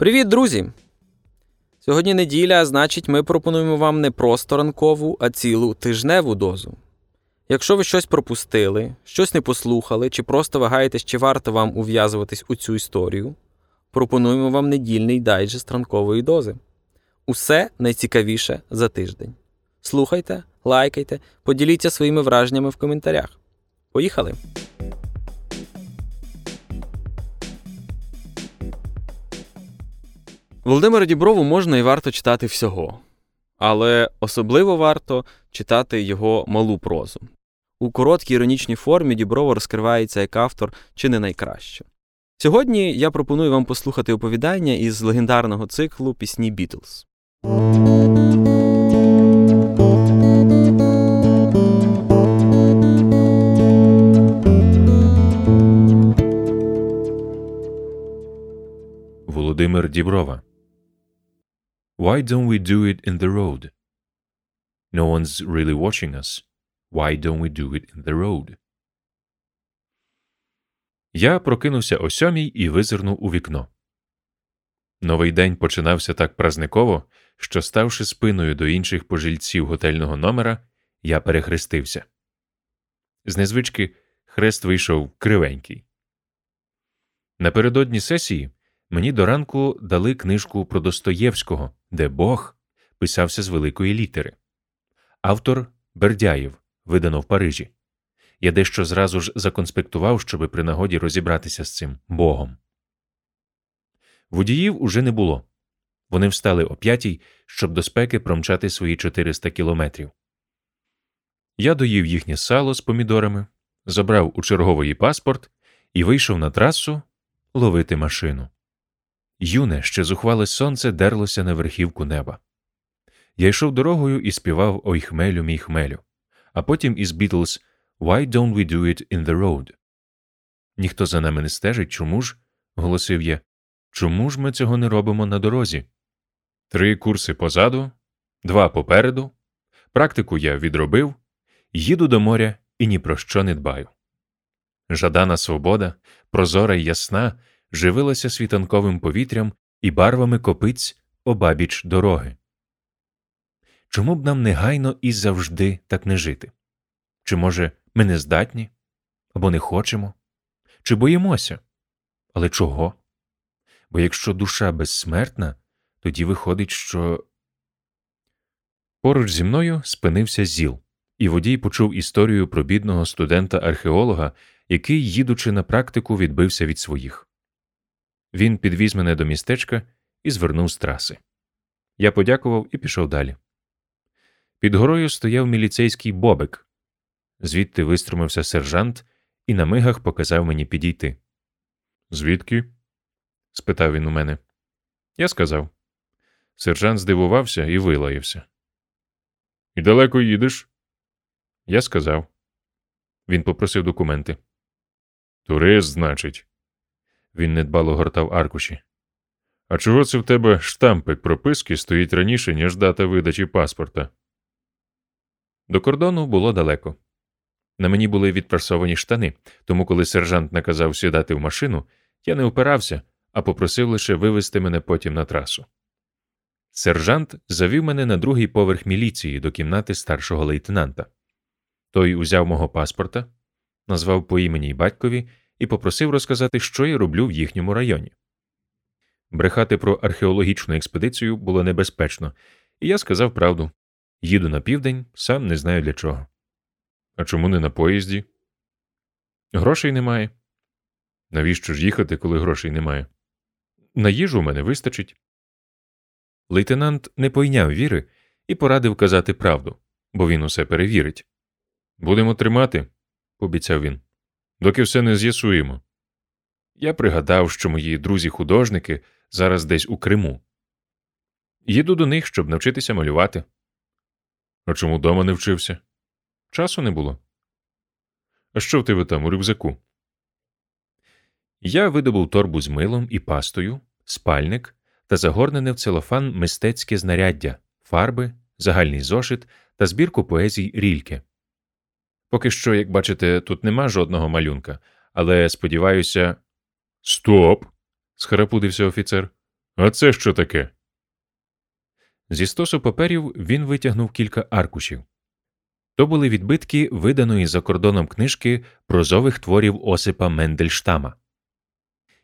Привіт, друзі! Сьогодні неділя, а значить, ми пропонуємо вам не просто ранкову, а цілу тижневу дозу. Якщо ви щось пропустили, щось не послухали, чи просто вагаєтесь, чи варто вам ув'язуватись у цю історію, пропонуємо вам недільний дайджест ранкової дози. Усе найцікавіше за тиждень. Слухайте, лайкайте, поділіться своїми враженнями в коментарях. Поїхали! Володимира Діброву можна і варто читати всього, але особливо варто читати його малу прозу. У короткій іронічній формі Діброво розкривається як автор чи не найкраще. Сьогодні я пропоную вам послухати оповідання із легендарного циклу Пісні Бітлз. Володимир Діброва Why don't we do it in the road? No one's really watching us. Why don't we do it in the road? Я прокинувся о сьомій і визирнув у вікно. Новий день починався так празниково, що, ставши спиною до інших пожильців готельного номера, я перехрестився. З незвички хрест вийшов кривенький. Напередодні сесії мені до ранку дали книжку про Достоєвського, де Бог писався з великої літери. Автор Бердяєв, видано в Парижі. Я дещо зразу ж законспектував, щоби при нагоді розібратися з цим Богом. Водіїв уже не було. Вони встали о п'ятій, щоб до спеки промчати свої 400 кілометрів. Я доїв їхнє сало з помідорами, забрав у чергової паспорт і вийшов на трасу ловити машину. Юне, ще зухвале сонце дерлося на верхівку неба. Я йшов дорогою і співав Ой хмелю, мій хмелю, а потім із Бітлз Why don't we do it in the road? Ніхто за нами не стежить, чому ж? голосив я. Чому ж ми цього не робимо на дорозі? Три курси позаду, два попереду. Практику я відробив, їду до моря і ні про що не дбаю. Жадана свобода, прозора й ясна, живилася світанковим повітрям і барвами копиць обабіч дороги. Чому б нам негайно і завжди так не жити? Чи, може, ми не здатні або не хочемо, чи боїмося? Але чого? Бо якщо душа безсмертна, тоді виходить, що. Поруч зі мною спинився зіл, і водій почув історію про бідного студента-археолога, який, їдучи на практику, відбився від своїх. Він підвіз мене до містечка і звернув з траси. Я подякував і пішов далі. Під горою стояв міліцейський бобик. Звідти виструмився сержант і на мигах показав мені підійти. Звідки? спитав він у мене. Я сказав. Сержант здивувався і вилаявся. І далеко їдеш? Я сказав. Він попросив документи. Турист, значить. Він недбало гортав аркуші. А чого це в тебе штампик прописки стоїть раніше, ніж дата видачі паспорта? До кордону було далеко. На мені були відпрасовані штани, тому коли сержант наказав сідати в машину, я не опирався, а попросив лише вивезти мене потім на трасу. Сержант завів мене на другий поверх міліції до кімнати старшого лейтенанта. Той узяв мого паспорта, назвав по імені й батькові і попросив розказати, що я роблю в їхньому районі. Брехати про археологічну експедицію було небезпечно, і я сказав правду їду на південь, сам не знаю для чого. А чому не на поїзді? Грошей немає. Навіщо ж їхати, коли грошей немає? На їжу в мене вистачить. Лейтенант не пойняв віри і порадив казати правду, бо він усе перевірить. Будемо тримати, пообіцяв він, доки все не з'ясуємо. Я пригадав, що мої друзі-художники зараз десь у Криму. Їду до них, щоб навчитися малювати. А чому дома не вчився? Часу не було. А що в тебе там у рюкзаку? Я видобув торбу з милом і пастою, спальник та загорнене в целофан мистецьке знаряддя, фарби, загальний зошит та збірку поезій рільки. Поки що, як бачите, тут нема жодного малюнка, але сподіваюся. Стоп. схарапудився офіцер. А це що таке? Зі стосу паперів він витягнув кілька аркушів. То були відбитки виданої за кордоном книжки прозових творів Осипа Мендельштама.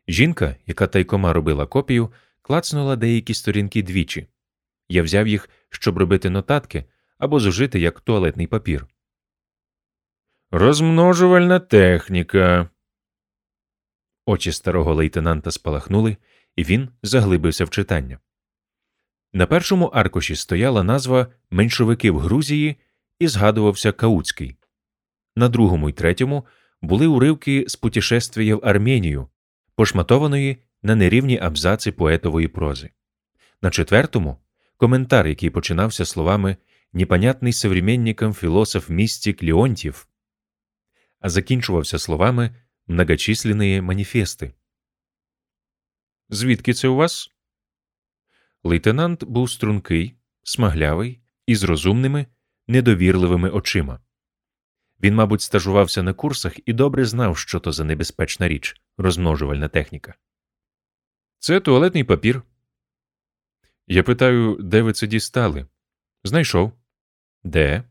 Жінка, яка тайкома робила копію, клацнула деякі сторінки двічі. Я взяв їх, щоб робити нотатки або зужити як туалетний папір. Розмножувальна техніка. Очі старого лейтенанта спалахнули, і він заглибився в читання. На першому аркуші стояла назва Меншовики в Грузії і згадувався Кауцький. На другому і третьому були уривки з путешествия в Арменію, пошматованої на нерівні абзаци поетової прози. На четвертому коментар, який починався словами «Непонятний современникам філософ містик Леонтьєв», а закінчувався словами «многочисленные маніфести». Звідки це у вас? Лейтенант був стрункий, смаглявий і з розумними, недовірливими очима. Він, мабуть, стажувався на курсах і добре знав, що то за небезпечна річ розмножувальна техніка. Це туалетний папір. Я питаю, де ви це дістали? Знайшов. Де?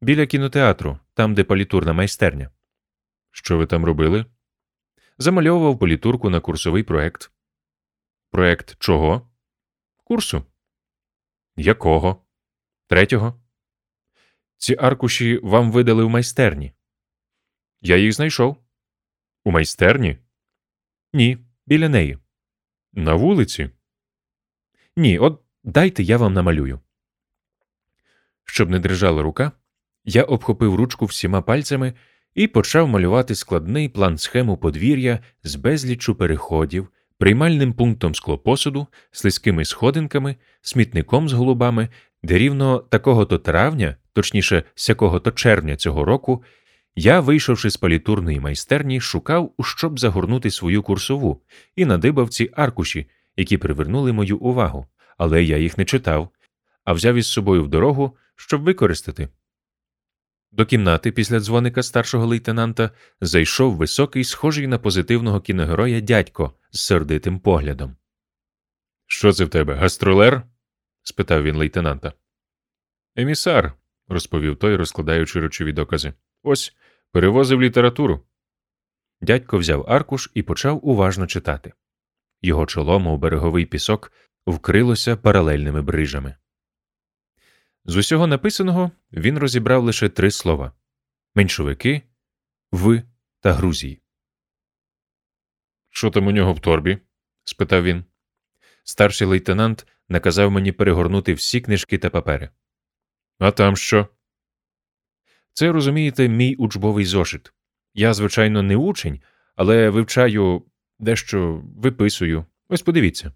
Біля кінотеатру, там, де політурна майстерня. Що ви там робили? Замальовував політурку на курсовий проект. Проект чого? Курсу. Якого? Третього. Ці аркуші вам видали в майстерні. Я їх знайшов. У майстерні? Ні, біля неї. На вулиці? Ні, от дайте я вам намалюю. Щоб не дрижала рука, я обхопив ручку всіма пальцями і почав малювати складний план схему подвір'я з безліччю переходів, приймальним пунктом склопосуду, слизькими сходинками, смітником з голубами, де рівно такого то травня, точніше, сякого то червня цього року, я, вийшовши з палітурної майстерні, шукав, щоб загорнути свою курсову, і надибав ці аркуші, які привернули мою увагу, але я їх не читав, а взяв із собою в дорогу, щоб використати. До кімнати після дзвоника старшого лейтенанта зайшов високий, схожий на позитивного кіногероя дядько з сердитим поглядом. Що це в тебе, гастролер? спитав він лейтенанта. Емісар, розповів той, розкладаючи речові докази. Ось перевозив літературу. Дядько взяв аркуш і почав уважно читати. Його чоло, мов береговий пісок, вкрилося паралельними брижами. З усього написаного він розібрав лише три слова меншовики, в та Грузії. Що там у нього в торбі? спитав він. Старший лейтенант наказав мені перегорнути всі книжки та папери. А там що? Це, розумієте, мій учбовий зошит. Я, звичайно, не учень, але вивчаю дещо виписую. Ось подивіться.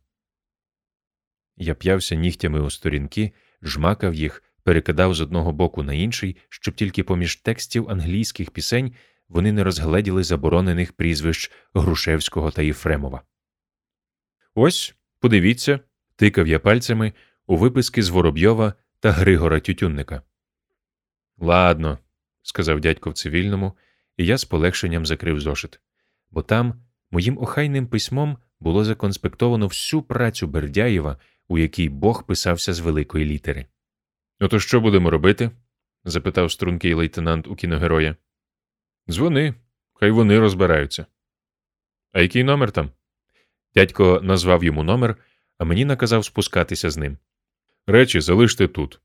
Я п'явся нігтями у сторінки, жмакав їх, перекидав з одного боку на інший, щоб тільки поміж текстів англійських пісень вони не розгледіли заборонених прізвищ Грушевського та Єфремова. Ось, подивіться, тикав я пальцями у виписки з Воробйова та Григора Тютюнника. Ладно, сказав дядько в цивільному, і я з полегшенням закрив зошит, бо там моїм охайним письмом було законспектовано всю працю Бердяєва, у якій Бог писався з великої літери. Ото що будемо робити? запитав стрункий лейтенант у кіногероя. Дзвони, хай вони розбираються. А який номер там? Дядько назвав йому номер, а мені наказав спускатися з ним. Речі залиште тут.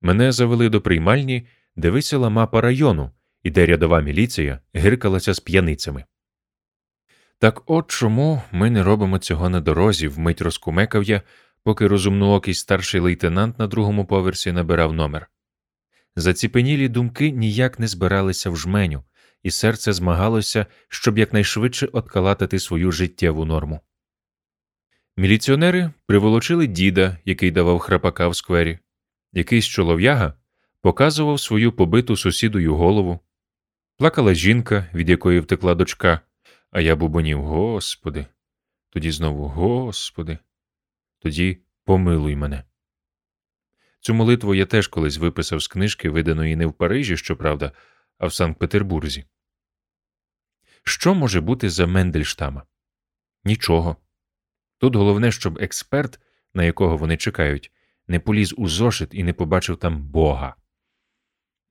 Мене завели до приймальні, де висіла мапа району, і де рядова міліція гиркалася з п'яницями. Так от чому ми не робимо цього на дорозі, вмить розкумекав я, поки розумноокий старший лейтенант на другому поверсі набирав номер. Заціпенілі думки ніяк не збиралися в жменю, і серце змагалося, щоб якнайшвидше откалатати свою життєву норму. Міліціонери приволочили діда, який давав храпака в сквері. Якийсь чолов'яга показував свою побиту сусідою голову. Плакала жінка, від якої втекла дочка, а я бубонів Господи. Тоді знову Господи. Тоді помилуй мене. Цю молитву я теж колись виписав з книжки, виданої не в Парижі, щоправда, а в Санкт Петербурзі. Що може бути за Мендельштама? Нічого. Тут головне, щоб експерт, на якого вони чекають, не поліз у зошит і не побачив там Бога.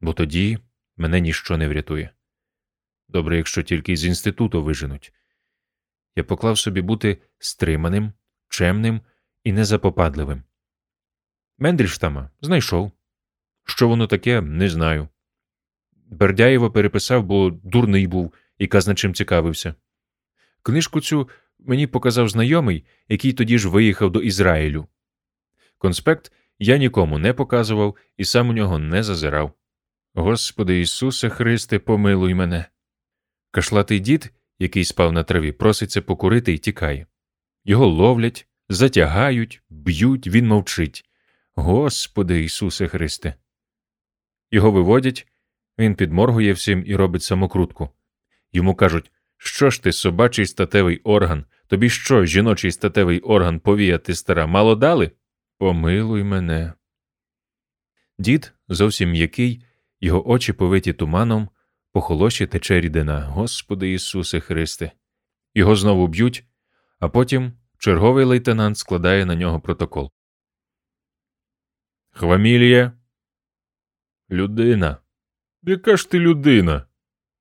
Бо тоді мене ніщо не врятує. Добре, якщо тільки з інституту виженуть. Я поклав собі бути стриманим, чемним і незапопадливим. Мендельштама знайшов. Що воно таке, не знаю. Бердяєва переписав, бо дурний був і казна чим цікавився. Книжку цю мені показав знайомий, який тоді ж виїхав до Ізраїлю. Конспект я нікому не показував і сам у нього не зазирав. Господи Ісусе Христе, помилуй мене. Кашлатий дід, який спав на траві, проситься покурити і тікає. Його ловлять, затягають, б'ють, він мовчить. Господи Ісусе Христе. Його виводять, він підморгує всім і робить самокрутку. Йому кажуть, що ж ти, собачий статевий орган, тобі що, жіночий статевий орган повіяти стара, мало дали? Помилуй мене. Дід, зовсім м'який, його очі повиті туманом, по холоші тече рідина, Господи Ісусе Христе. Його знову б'ють, а потім черговий лейтенант складає на нього протокол. Хвамілія. Людина. Яка ж ти людина?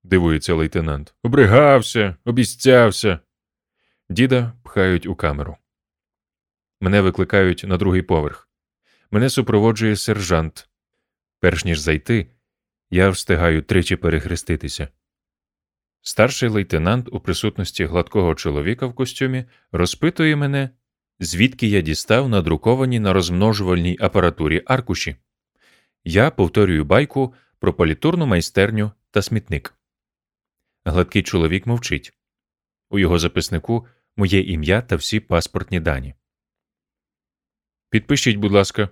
дивується лейтенант. Обригався, обіцявся. Діда пхають у камеру. Мене викликають на другий поверх. Мене супроводжує сержант. Перш ніж зайти, я встигаю тричі перехреститися. Старший лейтенант у присутності гладкого чоловіка в костюмі розпитує мене, звідки я дістав надруковані на розмножувальній апаратурі аркуші. Я повторюю байку про політурну майстерню та смітник. Гладкий чоловік мовчить. У його записнику моє ім'я та всі паспортні дані. Підпишіть, будь ласка,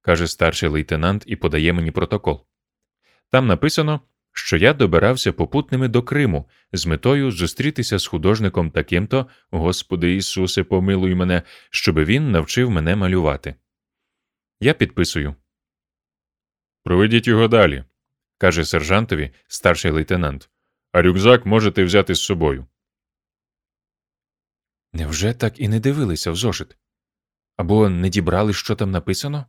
каже старший лейтенант і подає мені протокол. Там написано, що я добирався попутними до Криму з метою зустрітися з художником таким-то, Господи Ісусе, помилуй мене, щоби він навчив мене малювати. Я підписую. Проведіть його далі, каже сержантові старший лейтенант. А рюкзак можете взяти з собою. Невже так і не дивилися в зошит? Або не дібрали, що там написано?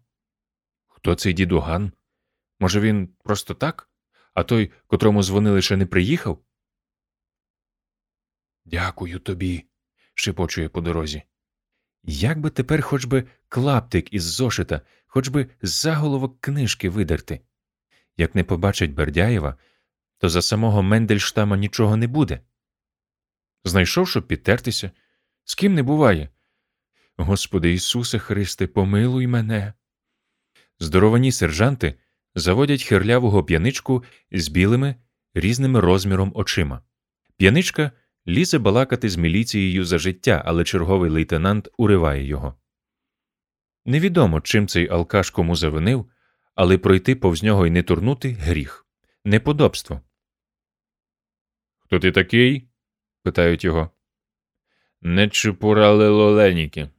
Хто цей дідуган? Може, він просто так? А той, котрому дзвонили, ще не приїхав? Дякую тобі, шепочує по дорозі. Як би тепер хоч би клаптик із зошита, хоч би заголовок книжки видерти? Як не побачить Бердяєва, то за самого Мендельштама нічого не буде. Знайшов, щоб підтертися, з ким не буває. Господи Ісусе Христе, помилуй мене. Здоровані сержанти заводять хирлявого п'яничку з білими різними розміром очима. П'яничка лізе балакати з міліцією за життя, але черговий лейтенант уриває його. Невідомо, чим цей алкаш кому завинив, але пройти повз нього і не турнути гріх, неподобство. Хто ти такий? питають його. Не чупурали лоленіки.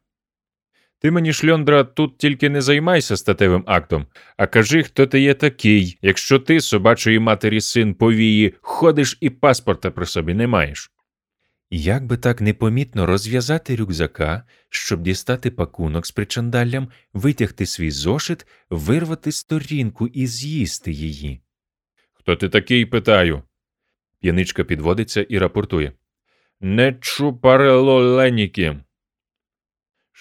Ти мені, шльондра, тут тільки не займайся статевим актом, а кажи, хто ти є такий, якщо ти, собачої матері син повії, ходиш і паспорта при собі не маєш. Як би так непомітно розв'язати рюкзака, щоб дістати пакунок з причандаллям, витягти свій зошит, вирвати сторінку і з'їсти її? Хто ти такий, питаю. П'яничка підводиться і рапортує. Не чупарело леніки.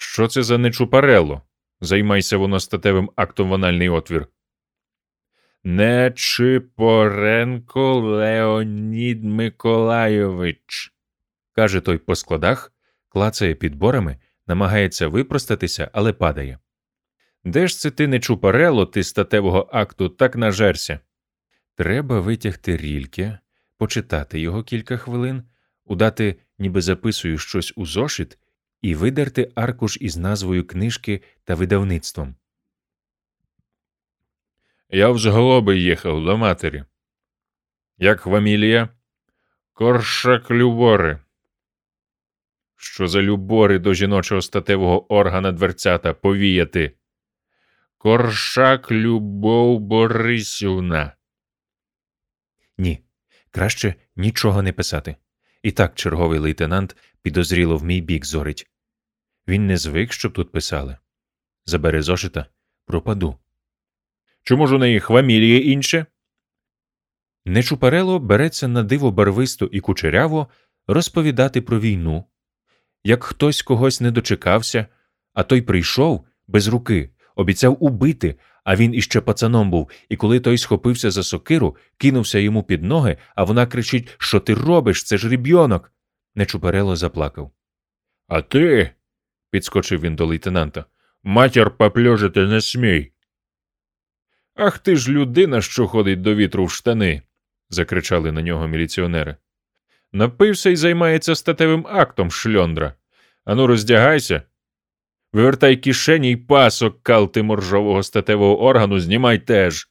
Що це за нечупарело? Займайся воно статевим актом в анальний отвір. Нечипоренко Леонід Миколайович, каже той по складах, клацає підборами, намагається випростатися, але падає. Де ж це ти не чупарело, ти статевого акту так нажерся? Треба витягти рільки, почитати його кілька хвилин, удати, ніби записую щось у зошит, і видерти аркуш із назвою книжки та видавництвом. Я в зголоби їхав до матері. Як фамілія? Коршак Любори. Що за любори до жіночого статевого органа дверцята повіяти? Коршак Любов Борисівна. Ні, краще нічого не писати. І так черговий лейтенант підозріло в мій бік зорить. Він не звик, щоб тут писали. Забере зошита, пропаду. Чому ж у неї хваміліє інше? Нечупарело береться на диво барвисто і кучеряво розповідати про війну. Як хтось когось не дочекався, а той прийшов без руки, обіцяв убити, а він іще пацаном був, і коли той схопився за сокиру, кинувся йому під ноги, а вона кричить Що ти робиш? Це ж ріб'йонок. Нечупарело заплакав. А ти, підскочив він до лейтенанта, матір попльожити не смій. Ах ти ж людина, що ходить до вітру в штани. закричали на нього міліціонери. Напився і займається статевим актом шльондра. Ану, роздягайся. Вивертай кишені й пасок калти моржового статевого органу, знімай теж.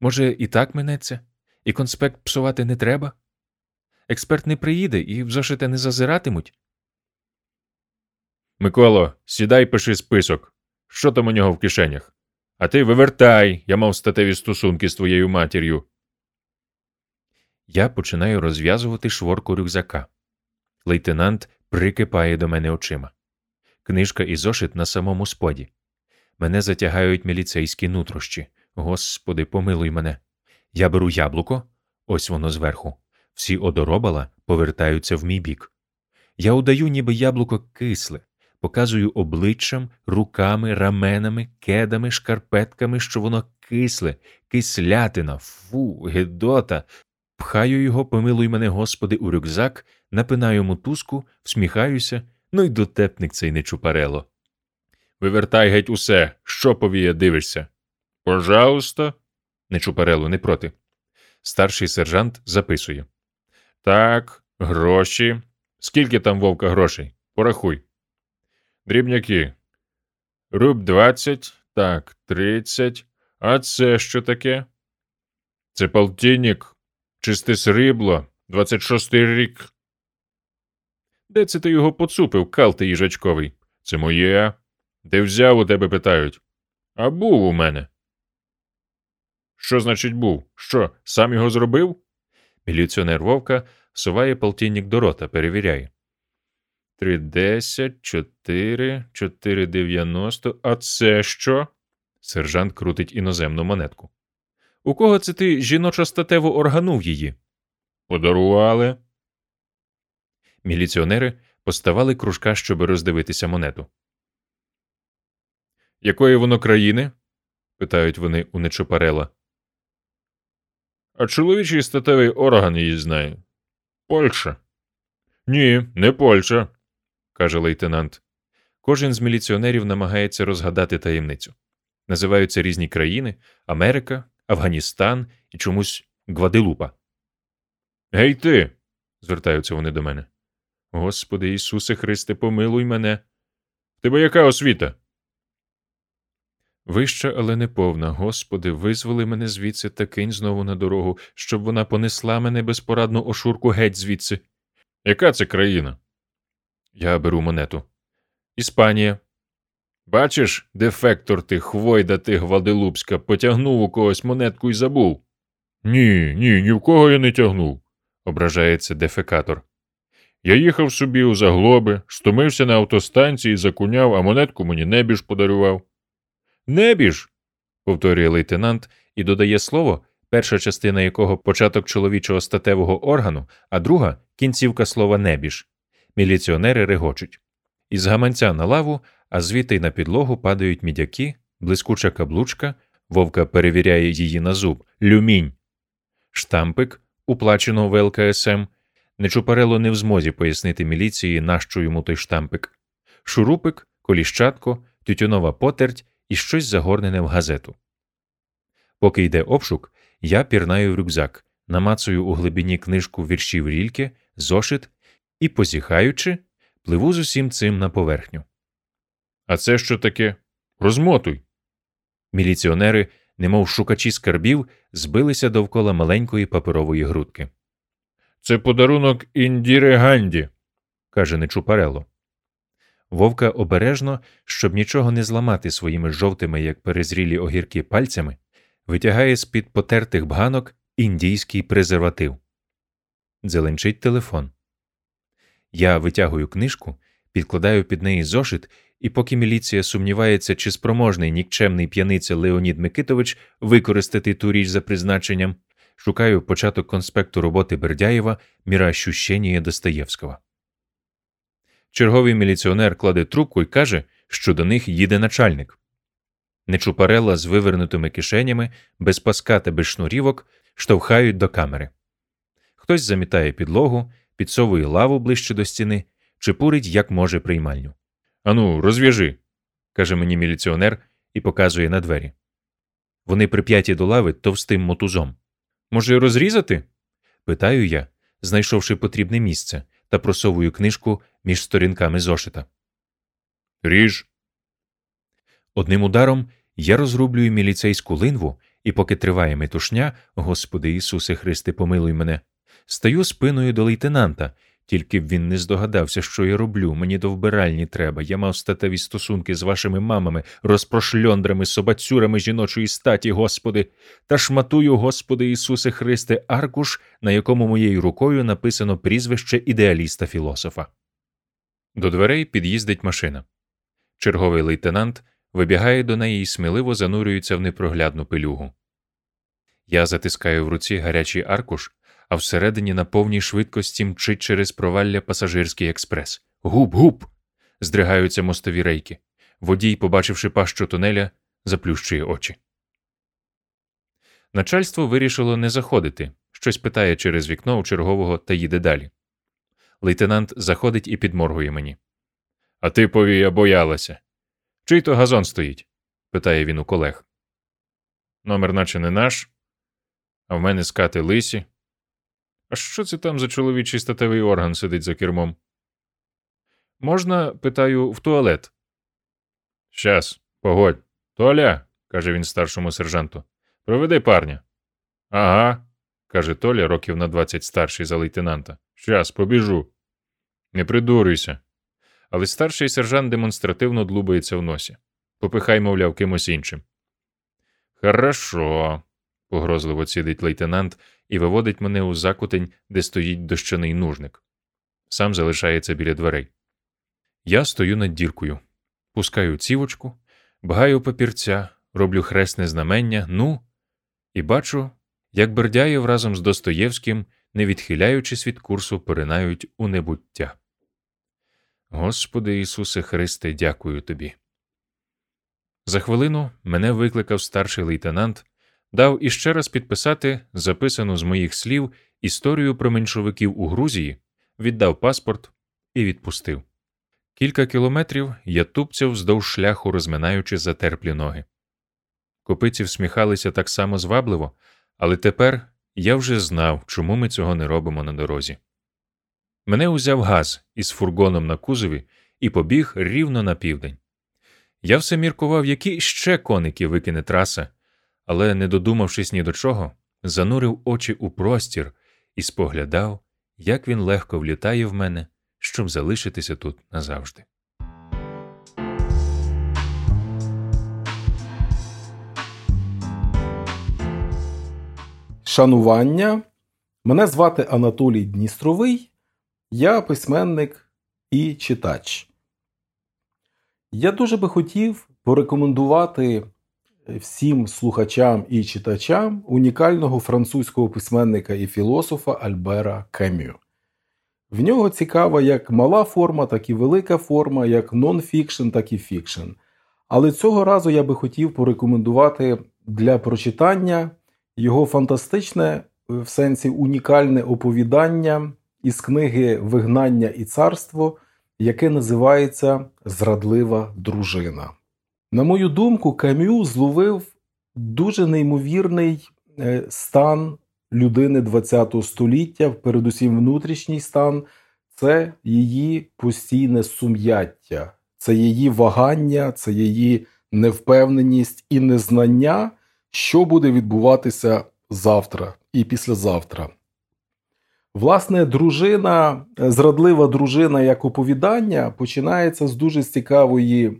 Може, і так минеться, і конспект псувати не треба? Експерт не приїде і в зошите не зазиратимуть. Миколо, сідай пиши список. Що там у нього в кишенях? А ти вивертай, я мав статеві стосунки з твоєю матір'ю. Я починаю розв'язувати шворку рюкзака. Лейтенант прикипає до мене очима. Книжка і зошит на самому споді. Мене затягають міліцейські нутрощі. Господи, помилуй мене. Я беру яблуко, ось воно зверху. Всі одоробала повертаються в мій бік. Я удаю, ніби яблуко кисле, показую обличчям, руками, раменами, кедами, шкарпетками, що воно кисле, кислятина, фу, гедота. Пхаю його, помилуй мене, Господи, у рюкзак, напинаю мотузку, всміхаюся, ну й дотепник цей нечупарело. Вивертай геть усе, що повіє, дивишся. Пожалуйста. Нечупарело, не проти. Старший сержант записує. Так, гроші. Скільки там вовка грошей? Порахуй. Дрібняки. Руб 20, так, 30. А це що таке? Це полтинник. Чисте срібло, 26-й рік. Де це ти його поцупив, кал ти їжачковий? Це моє. Де взяв у тебе питають? А був у мене. Що значить був? Що, сам його зробив? Міліціонер Вовка суває полтинник до рота, перевіряє. Три десять, чотири, чотири дев'яносто. А це що? Сержант крутить іноземну монетку. У кого це ти жіночо статево органув її? Подарували. Міліціонери поставали кружка, щоб роздивитися монету. Якої воно країни? питають вони у Нечопарела. А чоловічий статевий орган її знає. Польща. Ні, не Польща, каже лейтенант. Кожен з міліціонерів намагається розгадати таємницю. Називаються різні країни Америка, Афганістан і чомусь Гваделупа. Гей ти. звертаються вони до мене. Господи Ісусе Христе, помилуй мене. Тебе яка освіта? Вища, але не повна. Господи, визволи мене звідси та кинь знову на дорогу, щоб вона понесла мене безпорадну ошурку геть звідси. Яка це країна? Я беру монету. Іспанія. Бачиш, дефектор ти, хвойда ти Гваделупська, потягнув у когось монетку і забув. Ні, ні, ні в кого я не тягнув, ображається дефекатор. Я їхав собі у заглоби, стомився на автостанції, закуняв, а монетку мені небіж подарував. Небіж. повторює лейтенант і додає слово, перша частина якого початок чоловічого статевого органу, а друга кінцівка слова небіж. Міліціонери регочуть. Із гаманця на лаву, а звідти й на підлогу падають мідяки, блискуча каблучка, вовка перевіряє її на зуб, люмінь. Штампик, уплачено в ЛКСМ. Нечупарело не в змозі пояснити міліції, нащо йому той штампик. Шурупик, коліщатко, тютюнова потерть і щось загорнене в газету. Поки йде обшук, я пірнаю в рюкзак, намацую у глибині книжку віршів рільки, зошит і, позіхаючи, пливу з усім цим на поверхню. А це що таке? Розмотуй. Міліціонери, немов шукачі скарбів, збилися довкола маленької паперової грудки. Це подарунок Індіри Ганді, каже Нечупарело. Вовка обережно, щоб нічого не зламати своїми жовтими, як перезрілі огірки пальцями, витягає з під потертих бганок індійський презерватив. Дзеленчить телефон. Я витягую книжку, підкладаю під неї зошит, і поки міліція сумнівається, чи спроможний нікчемний п'яниця Леонід Микитович використати ту річ за призначенням, шукаю початок конспекту роботи Бердяєва Міра «Міроощущення Достоєвського. Черговий міліціонер кладе трубку і каже, що до них їде начальник. Нечупарела з вивернутими кишенями, без паска та без шнурівок штовхають до камери. Хтось замітає підлогу, підсовує лаву ближче до стіни, чепурить, як може приймальню. Ану, розв'яжи, каже мені міліціонер і показує на двері. Вони прип'яті до лави товстим мотузом. Може, розрізати? питаю я, знайшовши потрібне місце, та просовую книжку між сторінками зошита. Ріж. Одним ударом я розрублюю міліцейську линву, і, поки триває метушня, Господи Ісусе Христе, помилуй мене, стаю спиною до лейтенанта, тільки б він не здогадався, що я роблю. Мені до вбиральні треба. Я мав статеві стосунки з вашими мамами, розпрошльондрами, собацюрами жіночої статі, Господи, та шматую, Господи Ісусе Христе, аркуш, на якому моєю рукою написано прізвище ідеаліста філософа. До дверей під'їздить машина. Черговий лейтенант вибігає до неї і сміливо занурюється в непроглядну пилюгу. Я затискаю в руці гарячий аркуш, а всередині на повній швидкості мчить через провалля пасажирський експрес. Гуп-гуп! Здригаються мостові рейки. Водій, побачивши пащу тунеля, заплющує очі. Начальство вирішило не заходити, щось питає через вікно у чергового та їде далі. Лейтенант заходить і підморгує мені. А ти повія боялася. Чий то газон стоїть? питає він у колег. Номер наче не наш, а в мене скати лисі. А що це там за чоловічий статевий орган сидить за кермом? Можна, питаю, в туалет. Щас, погодь. Толя, каже він старшому сержанту. Проведи парня. Ага, каже Толя, років на двадцять старший за лейтенанта. Щас, побіжу. Не придурюйся. Але старший сержант демонстративно длубається в носі. Попихай, мовляв, кимось іншим. Хорошо, погрозливо цідить лейтенант і виводить мене у закутень, де стоїть дощаний нужник. Сам залишається біля дверей. Я стою над діркою, пускаю цівочку, багаю папірця, роблю хресне знамення, ну, і бачу, як Бердяєв разом з Достоєвським, не відхиляючись від курсу, поринають у небуття. Господи Ісусе Христе, дякую тобі. За хвилину мене викликав старший лейтенант, дав іще раз підписати записану з моїх слів історію про меншовиків у Грузії, віддав паспорт і відпустив. Кілька кілометрів я тупцяв вздовж шляху, розминаючи затерплі ноги. Копиці всміхалися так само звабливо, але тепер я вже знав, чому ми цього не робимо на дорозі. Мене узяв газ із фургоном на кузові і побіг рівно на південь. Я все міркував, які ще коники викине траса, але, не додумавшись ні до чого, занурив очі у простір і споглядав, як він легко влітає в мене, щоб залишитися тут назавжди. Шанування. Мене звати Анатолій Дністровий. Я письменник і читач. Я дуже би хотів порекомендувати всім слухачам і читачам унікального французького письменника і філософа Альбера Кемю. В нього цікава як мала форма, так і велика форма, як нон-фікшн, так і фікшн. Але цього разу я би хотів порекомендувати для прочитання його фантастичне, в сенсі унікальне оповідання із книги Вигнання і царство, яке називається Зрадлива дружина. На мою думку, Камю зловив дуже неймовірний е, стан людини ХХ століття, передусім внутрішній стан, це її постійне сум'яття, це її вагання, це її невпевненість і незнання, що буде відбуватися завтра і післязавтра. Власне, дружина, зрадлива дружина як оповідання починається з дуже цікавої е,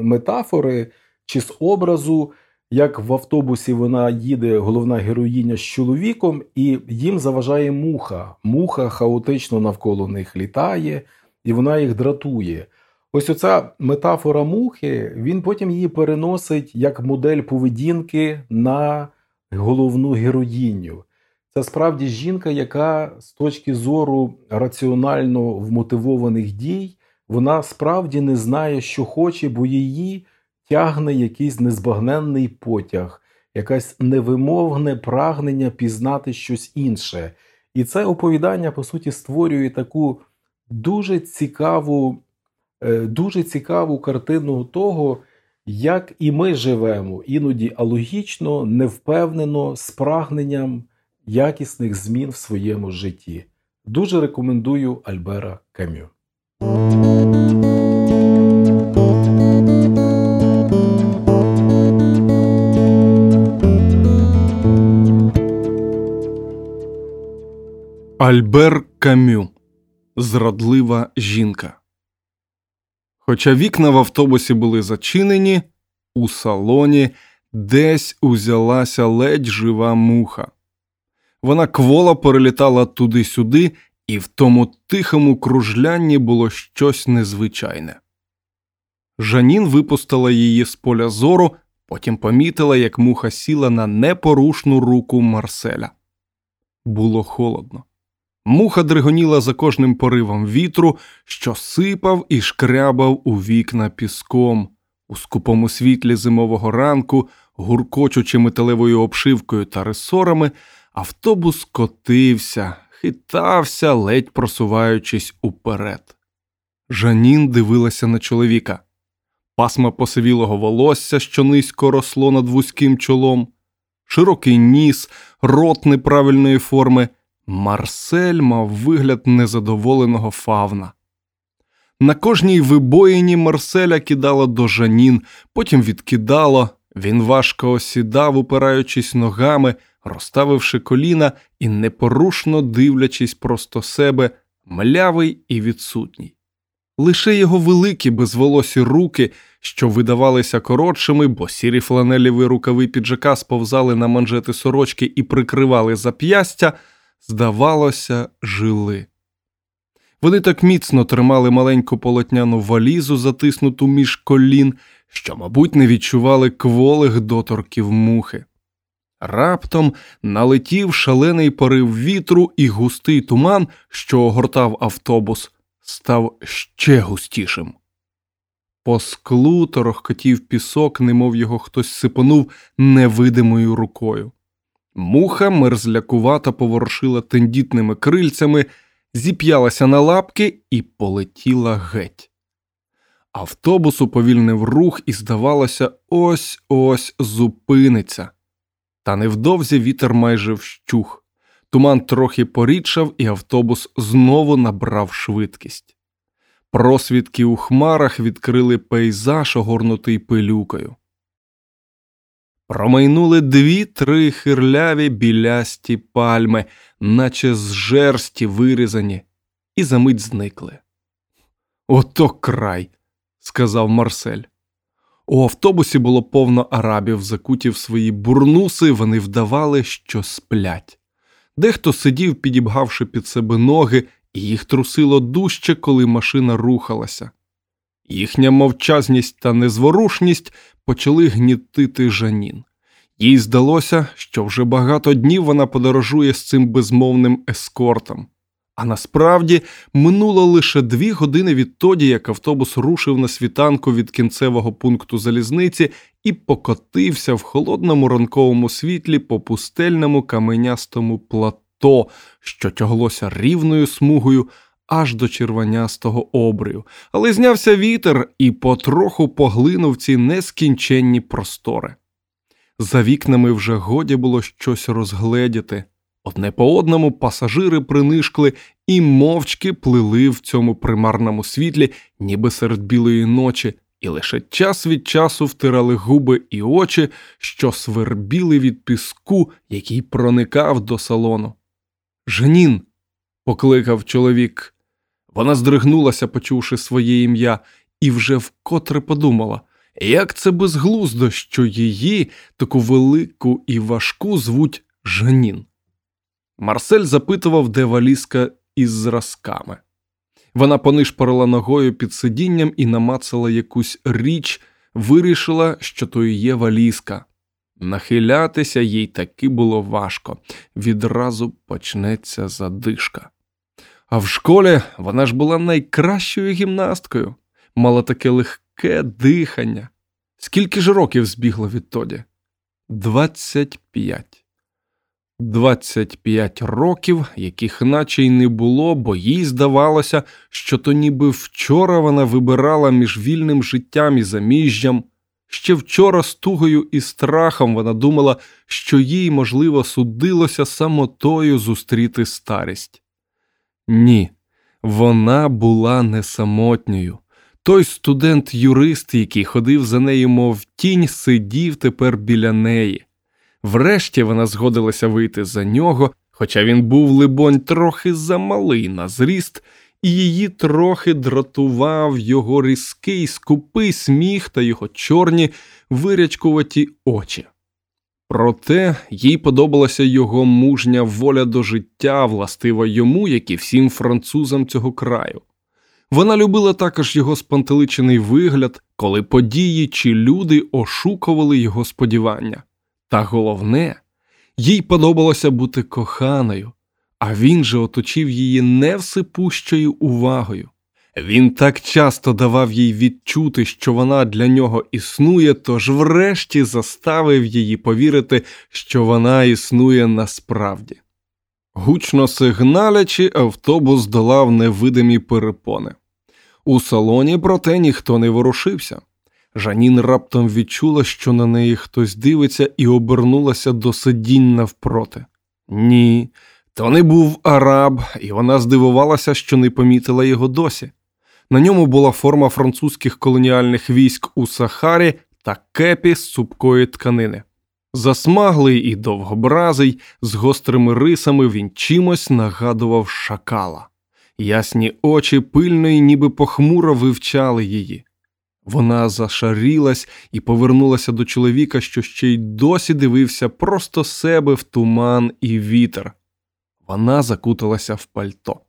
метафори чи з образу, як в автобусі вона їде, головна героїня з чоловіком, і їм заважає муха. Муха хаотично навколо них літає, і вона їх дратує. Ось оця метафора мухи, він потім її переносить як модель поведінки на головну героїню. Це справді жінка, яка з точки зору раціонально вмотивованих дій, вона справді не знає, що хоче, бо її тягне якийсь незбагненний потяг, якесь невимовне прагнення пізнати щось інше. І це оповідання, по суті, створює таку дуже цікаву, е, дуже цікаву картину того, як і ми живемо, іноді алогічно, невпевнено, з прагненням якісних змін в своєму житті. Дуже рекомендую Альбера Кам'ю. Альбер Кам'ю Зрадлива жінка. Хоча вікна в автобусі були зачинені, у салоні десь узялася ледь жива муха. Вона квола перелітала туди-сюди, і в тому тихому кружлянні було щось незвичайне. Жанін випустила її з поля зору, потім помітила, як муха сіла на непорушну руку Марселя. Було холодно. Муха дригоніла за кожним поривом вітру, що сипав і шкрябав у вікна піском, у скупому світлі зимового ранку, гуркочучи металевою обшивкою та ресорами, автобус котився, хитався, ледь просуваючись уперед. Жанін дивилася на чоловіка. Пасма посивілого волосся, що низько росло над вузьким чолом, широкий ніс, рот неправильної форми. Марсель мав вигляд незадоволеного фавна. На кожній вибоїні Марселя кидало до жанін, потім відкидало, він важко осідав, упираючись ногами, розставивши коліна і непорушно дивлячись просто себе, млявий і відсутній. Лише його великі безволосі руки, що видавалися коротшими, бо сірі фланелєві рукави піджака сповзали на манжети сорочки і прикривали зап'ястя здавалося, жили. Вони так міцно тримали маленьку полотняну валізу, затиснуту між колін, що, мабуть, не відчували кволих доторків мухи. Раптом налетів шалений порив вітру, і густий туман, що огортав автобус, став ще густішим. По склу торохкотів пісок, немов його хтось сипонув невидимою рукою. Муха мерзлякувато поворушила тендітними крильцями, зіп'ялася на лапки і полетіла геть. Автобус уповільнив рух і, здавалося, ось ось зупиниться. Та невдовзі вітер майже вщух. Туман трохи порідшав, і автобус знову набрав швидкість. Просвідки у хмарах відкрили пейзаж, огорнутий пилюкою. Промайнули дві-три хирляві білясті пальми, наче з жерсті вирізані, і за мить зникли. Ото край, сказав Марсель. У автобусі було повно арабів, закуті в свої бурнуси, вони вдавали, що сплять. Дехто сидів, підібгавши під себе ноги, і їх трусило дужче, коли машина рухалася. Їхня мовчазність та незворушність почали гнітити жанін. Їй здалося, що вже багато днів вона подорожує з цим безмовним ескортом. А насправді минуло лише дві години відтоді, як автобус рушив на світанку від кінцевого пункту залізниці і покотився в холодному ранковому світлі по пустельному каменястому плато, що тяглося рівною смугою аж до червонястого обрію, але знявся вітер і потроху поглинув ці нескінченні простори. За вікнами вже годі було щось розгледіти. Одне по одному пасажири принишкли і мовчки плили в цьому примарному світлі, ніби серед білої ночі, і лише час від часу втирали губи і очі, що свербіли від піску, який проникав до салону. Женін, покликав чоловік. Вона здригнулася, почувши своє ім'я, і вже вкотре подумала, як це безглуздо, що її, таку велику і важку, звуть Жанін. Марсель запитував, де валізка із зразками. Вона понишпорила ногою під сидінням і намацала якусь річ, вирішила, що то і є валізка. Нахилятися їй таки було важко, відразу почнеться задишка. А в школі вона ж була найкращою гімнасткою, мала таке легке дихання. Скільки ж років збігла відтоді? Двадцять п'ять. 25 років, яких наче й не було, бо їй здавалося, що то ніби вчора вона вибирала між вільним життям і заміжжям. Ще вчора з тугою і страхом вона думала, що їй, можливо, судилося самотою зустріти старість. Ні, вона була не самотньою. Той студент-юрист, який ходив за нею, мов тінь, сидів тепер біля неї. Врешті вона згодилася вийти за нього, хоча він був, либонь, трохи замалий на зріст, і її трохи дратував його різкий, скупий сміх та його чорні вирячкуваті очі. Проте їй подобалася його мужня воля до життя, властива йому, як і всім французам цього краю. Вона любила також його спантеличений вигляд, коли події чи люди ошукували його сподівання. Та головне, їй подобалося бути коханою, а він же оточив її невсипущою увагою. Він так часто давав їй відчути, що вона для нього існує, тож врешті заставив її повірити, що вона існує насправді. Гучно сигналячи, автобус долав невидимі перепони. У салоні, проте, ніхто не ворушився. Жанін раптом відчула, що на неї хтось дивиться, і обернулася до сидінь навпроти. Ні, то не був араб, і вона здивувалася, що не помітила його досі. На ньому була форма французьких колоніальних військ у Сахарі та кепі з цупкої тканини. Засмаглий і довгобразий, з гострими рисами він чимось нагадував шакала. Ясні очі пильно ніби похмуро вивчали її. Вона зашарілась і повернулася до чоловіка, що ще й досі дивився просто себе в туман і вітер. Вона закуталася в пальто.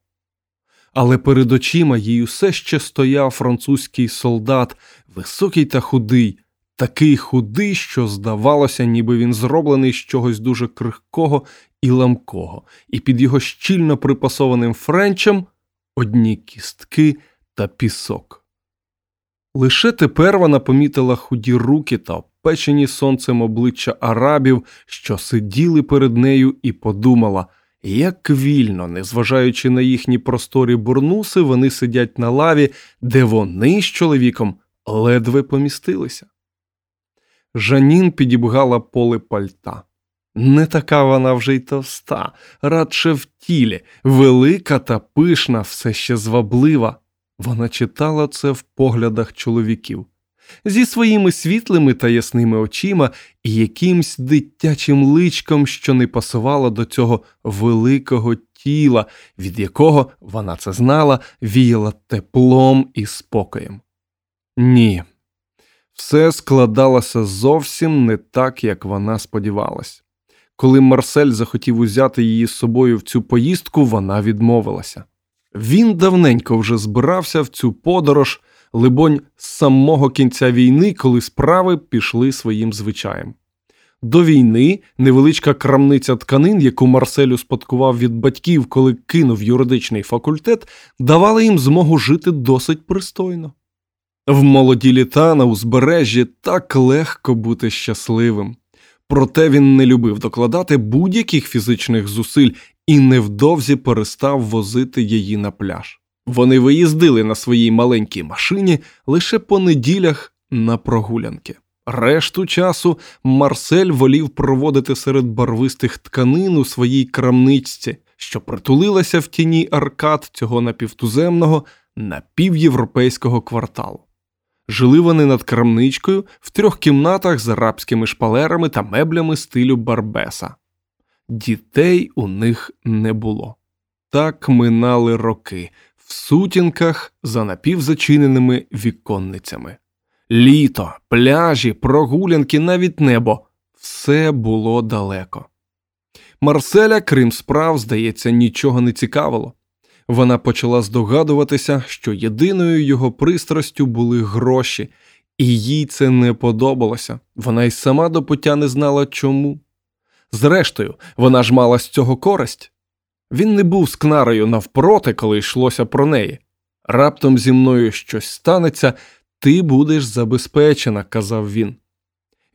Але перед очима їй усе ще стояв французький солдат, високий та худий, такий худий, що здавалося, ніби він зроблений з чогось дуже крихкого і ламкого, і під його щільно припасованим френчем одні кістки та пісок. Лише тепер вона помітила худі руки та обпечені сонцем обличчя арабів, що сиділи перед нею, і подумала, як вільно, незважаючи на їхні просторі бурнуси, вони сидять на лаві, де вони з чоловіком ледве помістилися. Жанін підібгала поле пальта. Не така вона вже й товста, радше в тілі, велика та пишна, все ще зваблива. Вона читала це в поглядах чоловіків зі своїми світлими та ясними очима і якимсь дитячим личком, що не пасувало до цього великого тіла, від якого вона це знала, віяла теплом і спокоєм. Ні, все складалося зовсім не так, як вона сподівалась. Коли Марсель захотів узяти її з собою в цю поїздку, вона відмовилася. Він давненько вже збирався в цю подорож, либонь, з самого кінця війни, коли справи пішли своїм звичаєм. До війни невеличка крамниця тканин, яку Марсель успадкував від батьків, коли кинув юридичний факультет, давала їм змогу жити досить пристойно. В молоді літа на узбережжі так легко бути щасливим. Проте він не любив докладати будь-яких фізичних зусиль і невдовзі перестав возити її на пляж. Вони виїздили на своїй маленькій машині лише по неділях на прогулянки. Решту часу Марсель волів проводити серед барвистих тканин у своїй крамничці, що притулилася в тіні аркад цього напівтуземного напівєвропейського кварталу. Жили вони над крамничкою в трьох кімнатах з арабськими шпалерами та меблями стилю Барбеса. Дітей у них не було. Так минали роки в сутінках за напівзачиненими віконницями. Літо, пляжі, прогулянки, навіть небо все було далеко. Марселя, крім справ, здається, нічого не цікавило. Вона почала здогадуватися, що єдиною його пристрастю були гроші, і їй це не подобалося. Вона й сама до пуття не знала чому. Зрештою, вона ж мала з цього користь. Він не був з кнарою навпроти, коли йшлося про неї. Раптом зі мною щось станеться, ти будеш забезпечена, казав він.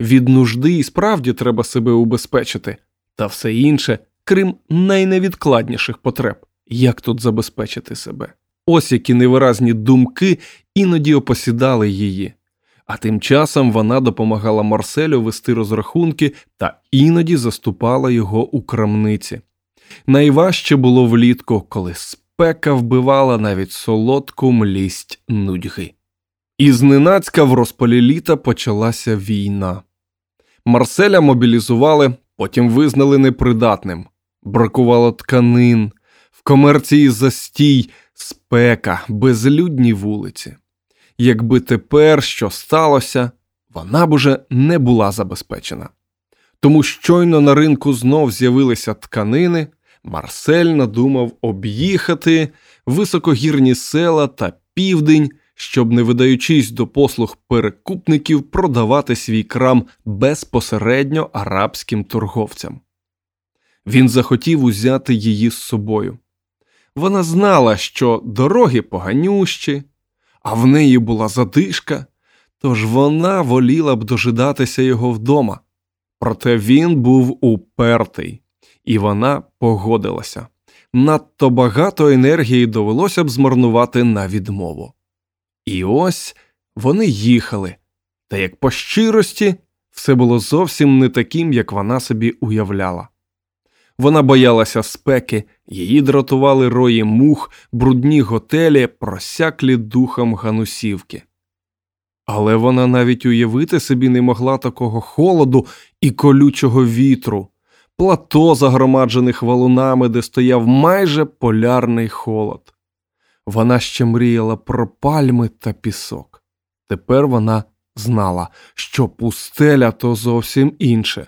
Від нужди і справді треба себе убезпечити, та все інше, крім найневідкладніших потреб. Як тут забезпечити себе? Ось які невиразні думки іноді опосідали її. А тим часом вона допомагала Марселю вести розрахунки та іноді заступала його у крамниці. Найважче було влітку, коли спека вбивала навіть солодку млість нудьги. І зненацька в розпалі літа почалася війна. Марселя мобілізували, потім визнали непридатним, бракувало тканин, в комерції застій, спека, безлюдні вулиці. Якби тепер що сталося, вона б уже не була забезпечена. Тому щойно на ринку знов з'явилися тканини, Марсель надумав об'їхати високогірні села та південь, щоб, не видаючись до послуг перекупників, продавати свій крам безпосередньо арабським торговцям. Він захотів узяти її з собою. Вона знала, що дороги поганющі, а в неї була задишка, тож вона воліла б дожидатися його вдома. Проте він був упертий, і вона погодилася. Надто багато енергії довелося б змарнувати на відмову. І ось вони їхали, та як по щирості все було зовсім не таким, як вона собі уявляла. Вона боялася спеки, її дратували рої мух, брудні готелі, просяклі духом ганусівки. Але вона навіть уявити собі не могла такого холоду і колючого вітру, плато, загромаджених валунами, де стояв майже полярний холод. Вона ще мріяла про пальми та пісок. Тепер вона знала, що пустеля то зовсім інше.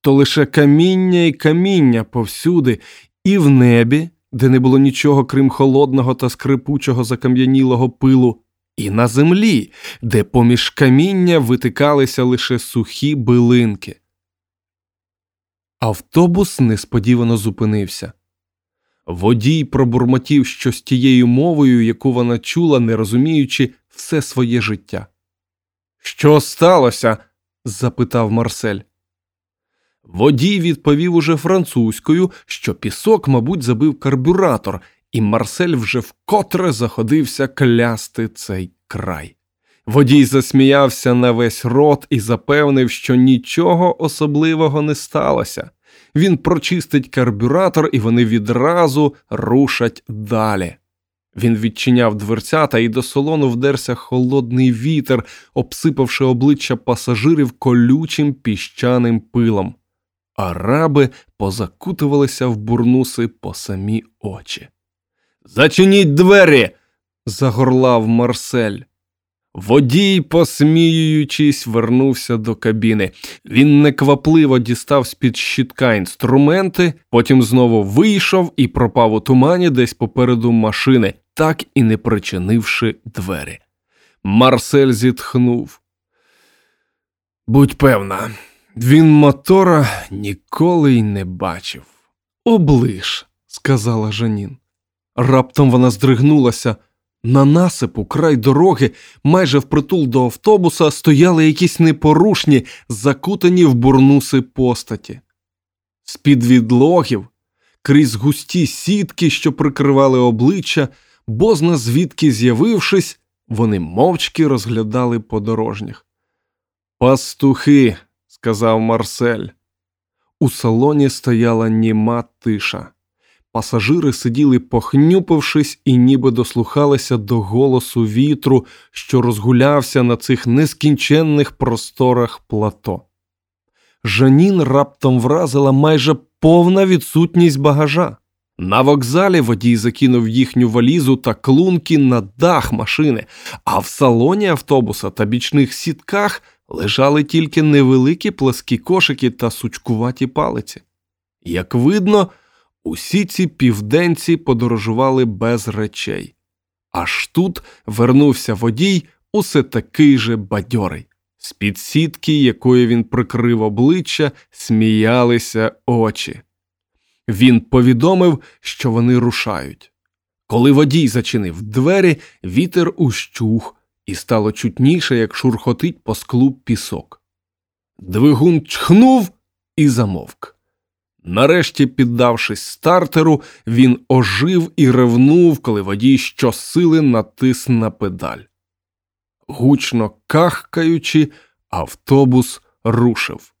То лише каміння і каміння повсюди, і в небі, де не було нічого крім холодного та скрипучого закам'янілого пилу, і на землі, де поміж каміння витикалися лише сухі билинки. Автобус несподівано зупинився. Водій пробурмотів щось тією мовою, яку вона чула, не розуміючи все своє життя. Що сталося? запитав Марсель. Водій відповів уже французькою, що пісок, мабуть, забив карбюратор, і Марсель вже вкотре заходився клясти цей край. Водій засміявся на весь рот і запевнив, що нічого особливого не сталося. Він прочистить карбюратор, і вони відразу рушать далі. Він відчиняв дверцята, і до салону вдерся холодний вітер, обсипавши обличчя пасажирів колючим піщаним пилом. Араби позакутувалися в бурнуси по самі очі. Зачиніть двері. загорлав Марсель. Водій, посміюючись, вернувся до кабіни. Він неквапливо дістав з-під щитка інструменти, потім знову вийшов і пропав у тумані десь попереду машини, так і не причинивши двері. Марсель зітхнув. Будь певна, він мотора ніколи й не бачив. Оближ, сказала Жанін. Раптом вона здригнулася. На насипу, край дороги, майже впритул до автобуса, стояли якісь непорушні, закутані в бурнуси постаті. З-під відлогів, крізь густі сітки, що прикривали обличчя, бозна звідки з'явившись, вони мовчки розглядали подорожніх. Пастухи, сказав Марсель. У салоні стояла німа тиша. Пасажири сиділи, похнюпившись, і ніби дослухалися до голосу вітру, що розгулявся на цих нескінченних просторах плато. Жанін раптом вразила майже повна відсутність багажа. На вокзалі водій закинув їхню валізу та клунки на дах машини, а в салоні автобуса та бічних сітках лежали тільки невеликі пласкі кошики та сучкуваті палиці. Як видно, усі ці південці подорожували без речей. Аж тут вернувся водій усе такий же бадьорий. З під сітки, якою він прикрив обличчя, сміялися очі. Він повідомив, що вони рушають. Коли водій зачинив двері, вітер ущух, і стало чутніше, як шурхотить по склу пісок. Двигун чхнув і замовк. Нарешті, піддавшись стартеру, він ожив і ревнув, коли водій щосили натис на педаль. Гучно кахкаючи, автобус рушив.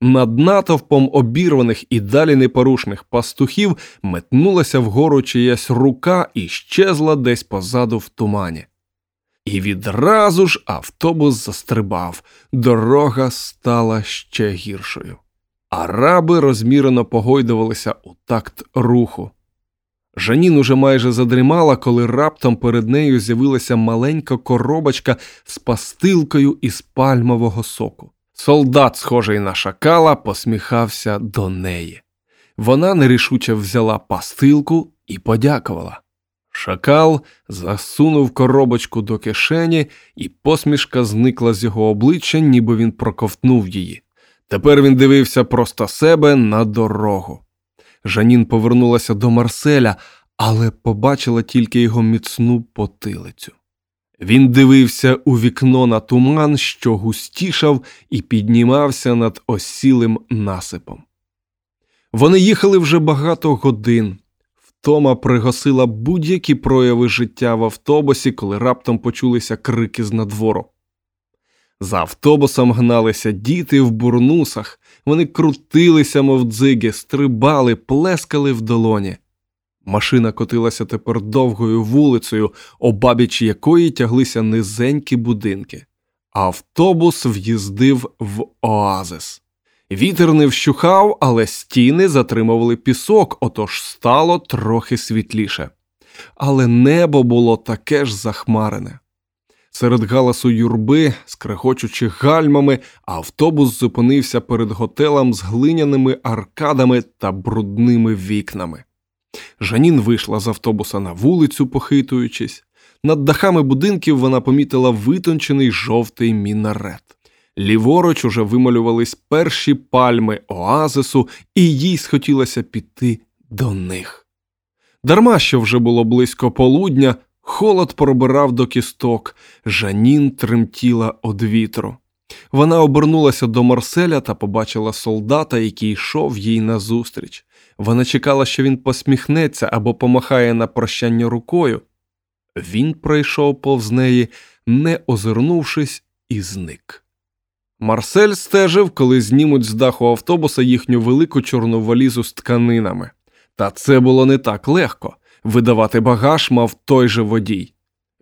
Над натовпом обірваних і далі непорушних пастухів метнулася вгору чиясь рука і щезла десь позаду в тумані. І відразу ж автобус застрибав, дорога стала ще гіршою. Араби розмірено погойдувалися у такт руху. Жанін уже майже задрімала, коли раптом перед нею з'явилася маленька коробочка з пастилкою із пальмового соку. Солдат, схожий на шакала, посміхався до неї. Вона нерішуче взяла пастилку і подякувала. Шакал засунув коробочку до кишені, і посмішка зникла з його обличчя, ніби він проковтнув її. Тепер він дивився просто себе на дорогу. Жанін повернулася до Марселя, але побачила тільки його міцну потилицю. Він дивився у вікно на туман, що густішав і піднімався над осілим насипом. Вони їхали вже багато годин. Втома пригасила будь-які прояви життя в автобусі, коли раптом почулися крики з надвору. За автобусом гналися діти в бурнусах, вони крутилися, мов дзиги, стрибали, плескали в долоні. Машина котилася тепер довгою вулицею, обабіч якої тяглися низенькі будинки. Автобус в'їздив в оазис. Вітер не вщухав, але стіни затримували пісок, отож стало трохи світліше. Але небо було таке ж захмарене. Серед галасу юрби, скрехочучи гальмами, автобус зупинився перед готелем з глиняними аркадами та брудними вікнами. Жанін вийшла з автобуса на вулицю, похитуючись. Над дахами будинків вона помітила витончений жовтий мінарет. Ліворуч уже вималювались перші пальми оазису, і їй схотілося піти до них. Дарма що вже було близько полудня, холод пробирав до кісток, Жанін тремтіла од вітру. Вона обернулася до Марселя та побачила солдата, який йшов їй назустріч. Вона чекала, що він посміхнеться або помахає на прощання рукою. Він пройшов повз неї, не озирнувшись, і зник. Марсель стежив, коли знімуть з даху автобуса їхню велику чорну валізу з тканинами. Та це було не так легко видавати багаж мав той же водій.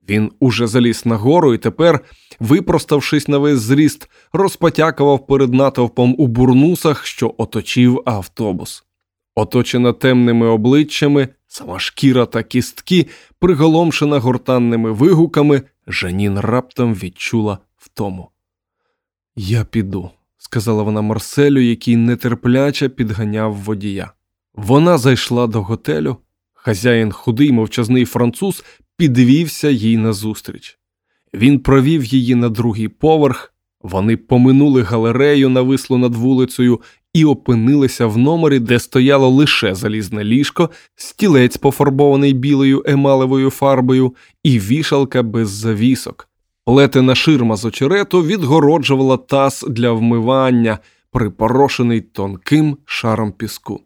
Він уже заліз нагору і тепер, випроставшись на весь зріст, розпотякував перед натовпом у бурнусах, що оточив автобус. Оточена темними обличчями, сама шкіра та кістки, приголомшена гортанними вигуками, Жанін раптом відчула втому. Я піду, сказала вона Марселю, який нетерпляче підганяв водія. Вона зайшла до готелю. Хазяїн, худий мовчазний француз, підвівся їй назустріч. Він провів її на другий поверх. Вони поминули галерею, навислу над вулицею, і опинилися в номері, де стояло лише залізне ліжко, стілець, пофарбований білою емалевою фарбою, і вішалка без завісок. Плетена ширма з очерету відгороджувала таз для вмивання, припорошений тонким шаром піску.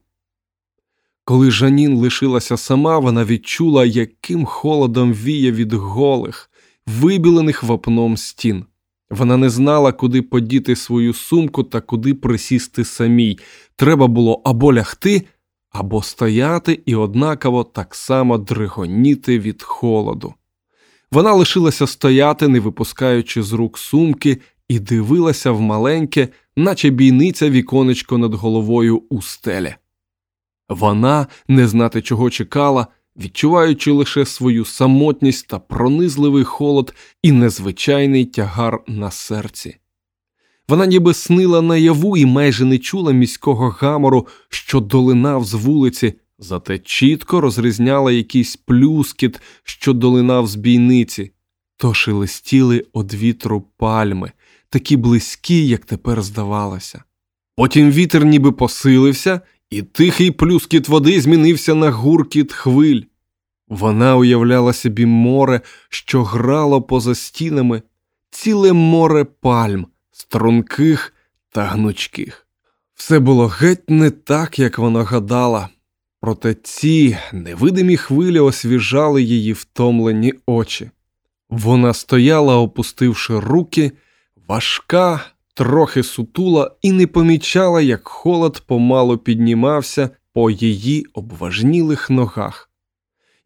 Коли Жанін лишилася сама, вона відчула, яким холодом віє від голих, вибілених вапном стін. Вона не знала, куди подіти свою сумку та куди присісти самій. Треба було або лягти, або стояти і однаково так само дригоніти від холоду. Вона лишилася стояти, не випускаючи з рук сумки, і дивилася в маленьке, наче бійниця віконечко над головою у стелі. Вона не знати чого чекала, відчуваючи лише свою самотність та пронизливий холод і незвичайний тягар на серці. Вона ніби снила наяву і майже не чула міського гамору, що долинав з вулиці, зате чітко розрізняла якийсь плюскіт, що долинав з бійниці, то шелестіли од вітру пальми, такі близькі, як тепер здавалося. Потім вітер ніби посилився, і тихий плюскіт води змінився на гуркіт хвиль. Вона уявляла собі море, що грало поза стінами, ціле море пальм, струнких та гнучких. Все було геть не так, як вона гадала, проте ці невидимі хвилі освіжали її втомлені очі. Вона стояла, опустивши руки, важка, трохи сутула і не помічала, як холод помало піднімався по її обважнілих ногах.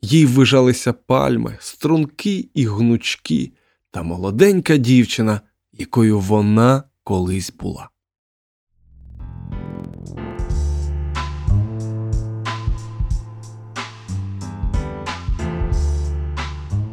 Їй вижалися пальми, струнки і гнучки, та молоденька дівчина, якою вона колись була.